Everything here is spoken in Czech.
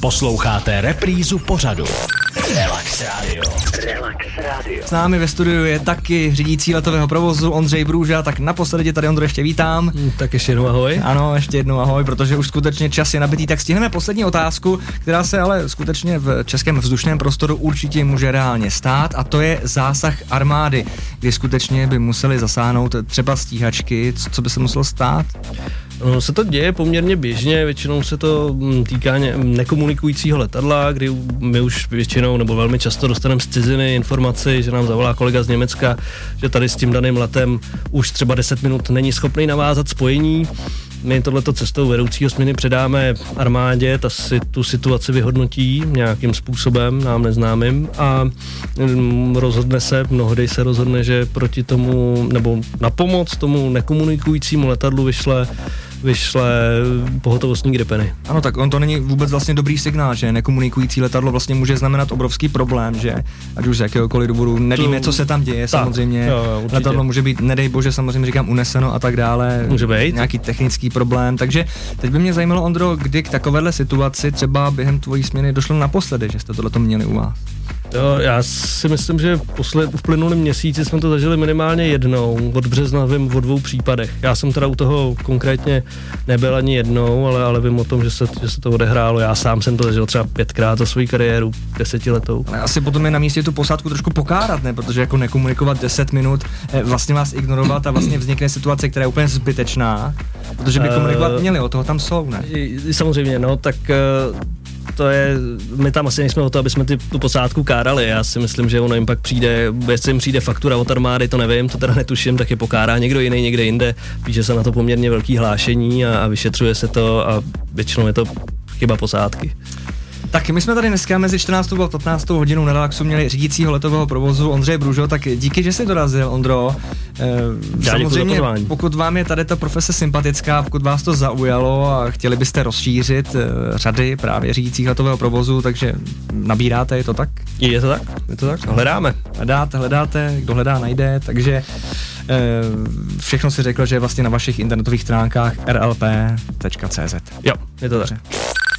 Posloucháte reprízu pořadu. Relax Radio. Relax Radio. S námi ve studiu je taky řídící letového provozu Ondřej Brůža, tak naposledy tě tady Ondro ještě vítám. Mm, tak ještě jednou ahoj. Ano, ještě jednou ahoj, protože už skutečně čas je nabitý, tak stihneme poslední otázku, která se ale skutečně v českém vzdušném prostoru určitě může reálně stát a to je zásah armády, kdy skutečně by museli zasáhnout třeba stíhačky, co by se muselo stát? No, se to děje poměrně běžně, většinou se to mm, týká nekomunikujícího letadla, kdy my už většinou nebo velmi často dostaneme z ciziny informaci, že nám zavolá kolega z Německa, že tady s tím daným letem už třeba 10 minut není schopný navázat spojení. My tohleto cestou vedoucího směny předáme armádě, ta si tu situaci vyhodnotí nějakým způsobem, nám neznámým a mm, rozhodne se, mnohdy se rozhodne, že proti tomu, nebo na pomoc tomu nekomunikujícímu letadlu vyšle vyšle pohotovostní gripeny. Ano, tak on to není vůbec vlastně dobrý signál, že nekomunikující letadlo vlastně může znamenat obrovský problém, že ať už z jakéhokoliv důvodu nevíme, to, co se tam děje, tak, samozřejmě. Jo, letadlo může být, nedej bože, samozřejmě říkám, uneseno a tak dále. Může být. Nějaký technický problém. Takže teď by mě zajímalo, Ondro, kdy k takovéhle situaci třeba během tvojí směny došlo naposledy, že jste tohle měli u vás? Jo, já si myslím, že posled, v plynulém měsíci jsme to zažili minimálně jednou. Od března vím o dvou případech. Já jsem teda u toho konkrétně nebyl ani jednou, ale, ale vím o tom, že se, že se to odehrálo. Já sám jsem to zažil třeba pětkrát za svou kariéru, desetiletou. Ale asi potom je na místě tu posádku trošku pokárat, ne? Protože jako nekomunikovat 10 minut, eh, vlastně vás ignorovat a vlastně vznikne situace, která je úplně zbytečná, protože by komunikovat měli, o toho tam jsou, ne? Samozřejmě, no, tak uh, to je, my tam asi nejsme o to, aby jsme ty, tu posádku kárali. Já si myslím, že ono jim pak přijde, jestli jim přijde faktura od armády, to nevím, to teda netuším, tak je pokárá někdo jiný někde jinde. Píše se na to poměrně velký hlášení a, a vyšetřuje se to a většinou je to chyba posádky. Tak my jsme tady dneska mezi 14. a 15. hodinou na relaxu měli řídícího letového provozu Ondřeje Bružo, tak díky, že jsi dorazil, Ondro. E, samozřejmě, pokud vám je tady ta profese sympatická, pokud vás to zaujalo a chtěli byste rozšířit e, řady právě řídících letového provozu, takže nabíráte, je to tak? Je to tak, je to tak, hledáme. Hledáte, hledáte, kdo hledá, najde, takže e, všechno si řekl, že je vlastně na vašich internetových stránkách rlp.cz. Jo, je to tak.